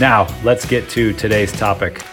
Now, let's get to today's topic.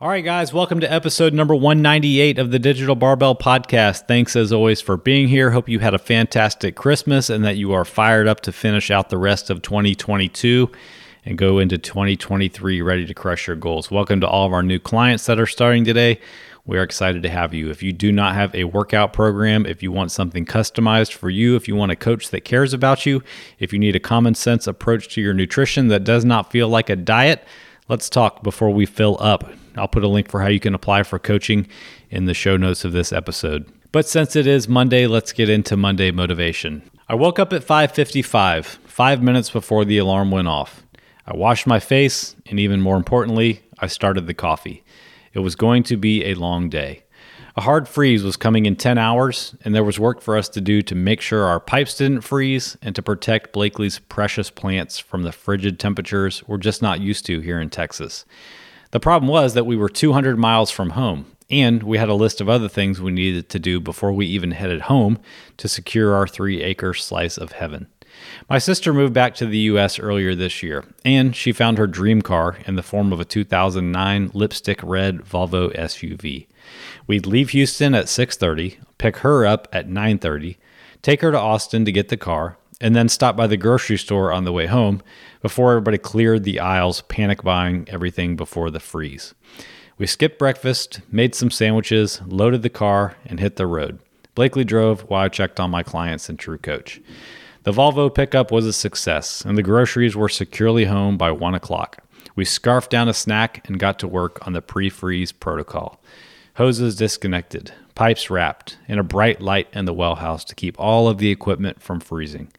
All right, guys, welcome to episode number 198 of the Digital Barbell Podcast. Thanks as always for being here. Hope you had a fantastic Christmas and that you are fired up to finish out the rest of 2022 and go into 2023 ready to crush your goals. Welcome to all of our new clients that are starting today. We are excited to have you. If you do not have a workout program, if you want something customized for you, if you want a coach that cares about you, if you need a common sense approach to your nutrition that does not feel like a diet, let's talk before we fill up. I'll put a link for how you can apply for coaching in the show notes of this episode. But since it is Monday, let's get into Monday motivation. I woke up at 5:55, 5 minutes before the alarm went off. I washed my face, and even more importantly, I started the coffee. It was going to be a long day. A hard freeze was coming in 10 hours, and there was work for us to do to make sure our pipes didn't freeze and to protect Blakely's precious plants from the frigid temperatures we're just not used to here in Texas. The problem was that we were 200 miles from home, and we had a list of other things we needed to do before we even headed home to secure our three acre slice of heaven. My sister moved back to the US earlier this year, and she found her dream car in the form of a 2009 lipstick red Volvo SUV. We'd leave Houston at 6:30, pick her up at 9:30, take her to Austin to get the car, and then stop by the grocery store on the way home before everybody cleared the aisles, panic buying everything before the freeze. We skipped breakfast, made some sandwiches, loaded the car, and hit the road. Blakely drove while I checked on my clients in True Coach. The Volvo pickup was a success, and the groceries were securely home by 1 o'clock. We scarfed down a snack and got to work on the pre freeze protocol. Hoses disconnected, pipes wrapped, and a bright light in the well house to keep all of the equipment from freezing.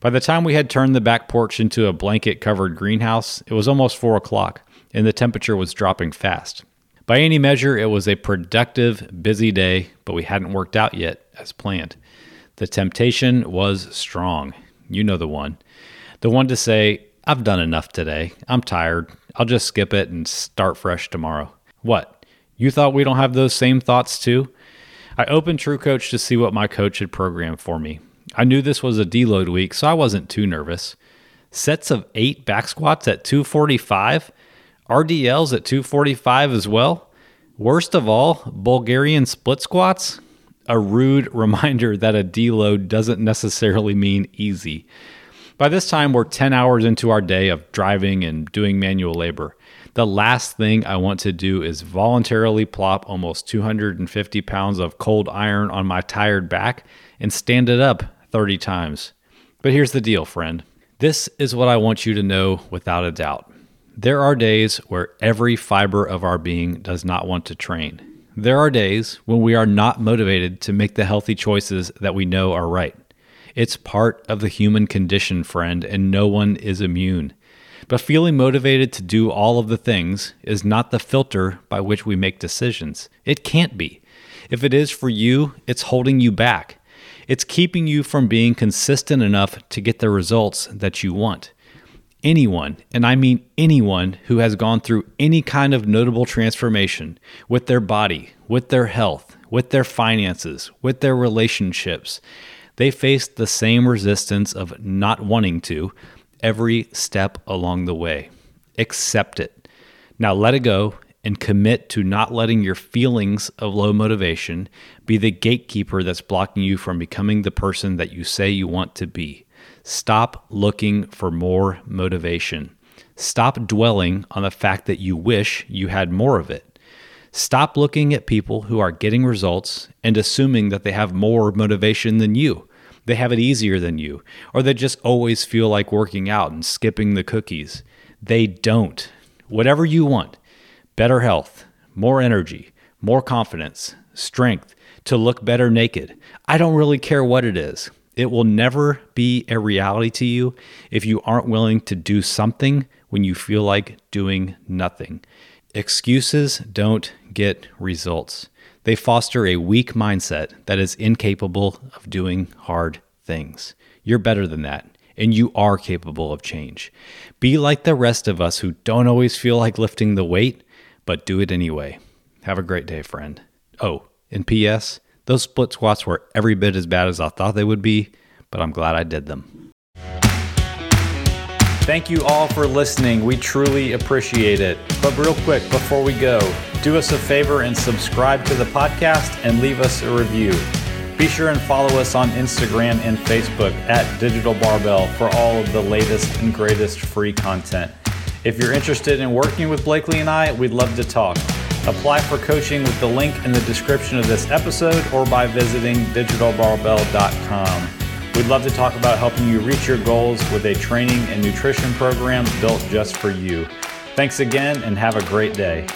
By the time we had turned the back porch into a blanket covered greenhouse, it was almost 4 o'clock, and the temperature was dropping fast. By any measure, it was a productive, busy day, but we hadn't worked out yet as planned. The temptation was strong. You know the one. The one to say, I've done enough today. I'm tired. I'll just skip it and start fresh tomorrow. What? You thought we don't have those same thoughts too? I opened True Coach to see what my coach had programmed for me. I knew this was a deload week, so I wasn't too nervous. Sets of eight back squats at 245, RDLs at 245 as well. Worst of all, Bulgarian split squats? A rude reminder that a deload doesn't necessarily mean easy. By this time, we're 10 hours into our day of driving and doing manual labor. The last thing I want to do is voluntarily plop almost 250 pounds of cold iron on my tired back and stand it up 30 times. But here's the deal, friend. This is what I want you to know without a doubt. There are days where every fiber of our being does not want to train. There are days when we are not motivated to make the healthy choices that we know are right. It's part of the human condition, friend, and no one is immune. But feeling motivated to do all of the things is not the filter by which we make decisions. It can't be. If it is for you, it's holding you back. It's keeping you from being consistent enough to get the results that you want. Anyone, and I mean anyone, who has gone through any kind of notable transformation with their body, with their health, with their finances, with their relationships, they face the same resistance of not wanting to, every step along the way. Accept it. Now let it go and commit to not letting your feelings of low motivation be the gatekeeper that's blocking you from becoming the person that you say you want to be. Stop looking for more motivation. Stop dwelling on the fact that you wish you had more of it. Stop looking at people who are getting results and assuming that they have more motivation than you they have it easier than you, or they just always feel like working out and skipping the cookies. They don't. Whatever you want better health, more energy, more confidence, strength, to look better naked. I don't really care what it is. It will never be a reality to you if you aren't willing to do something when you feel like doing nothing. Excuses don't get results. They foster a weak mindset that is incapable of doing hard things. You're better than that, and you are capable of change. Be like the rest of us who don't always feel like lifting the weight, but do it anyway. Have a great day, friend. Oh, and P.S. Those split squats were every bit as bad as I thought they would be, but I'm glad I did them. Thank you all for listening. We truly appreciate it. But, real quick, before we go, do us a favor and subscribe to the podcast and leave us a review. Be sure and follow us on Instagram and Facebook at Digital Barbell for all of the latest and greatest free content. If you're interested in working with Blakely and I, we'd love to talk. Apply for coaching with the link in the description of this episode or by visiting digitalbarbell.com. We'd love to talk about helping you reach your goals with a training and nutrition program built just for you. Thanks again and have a great day.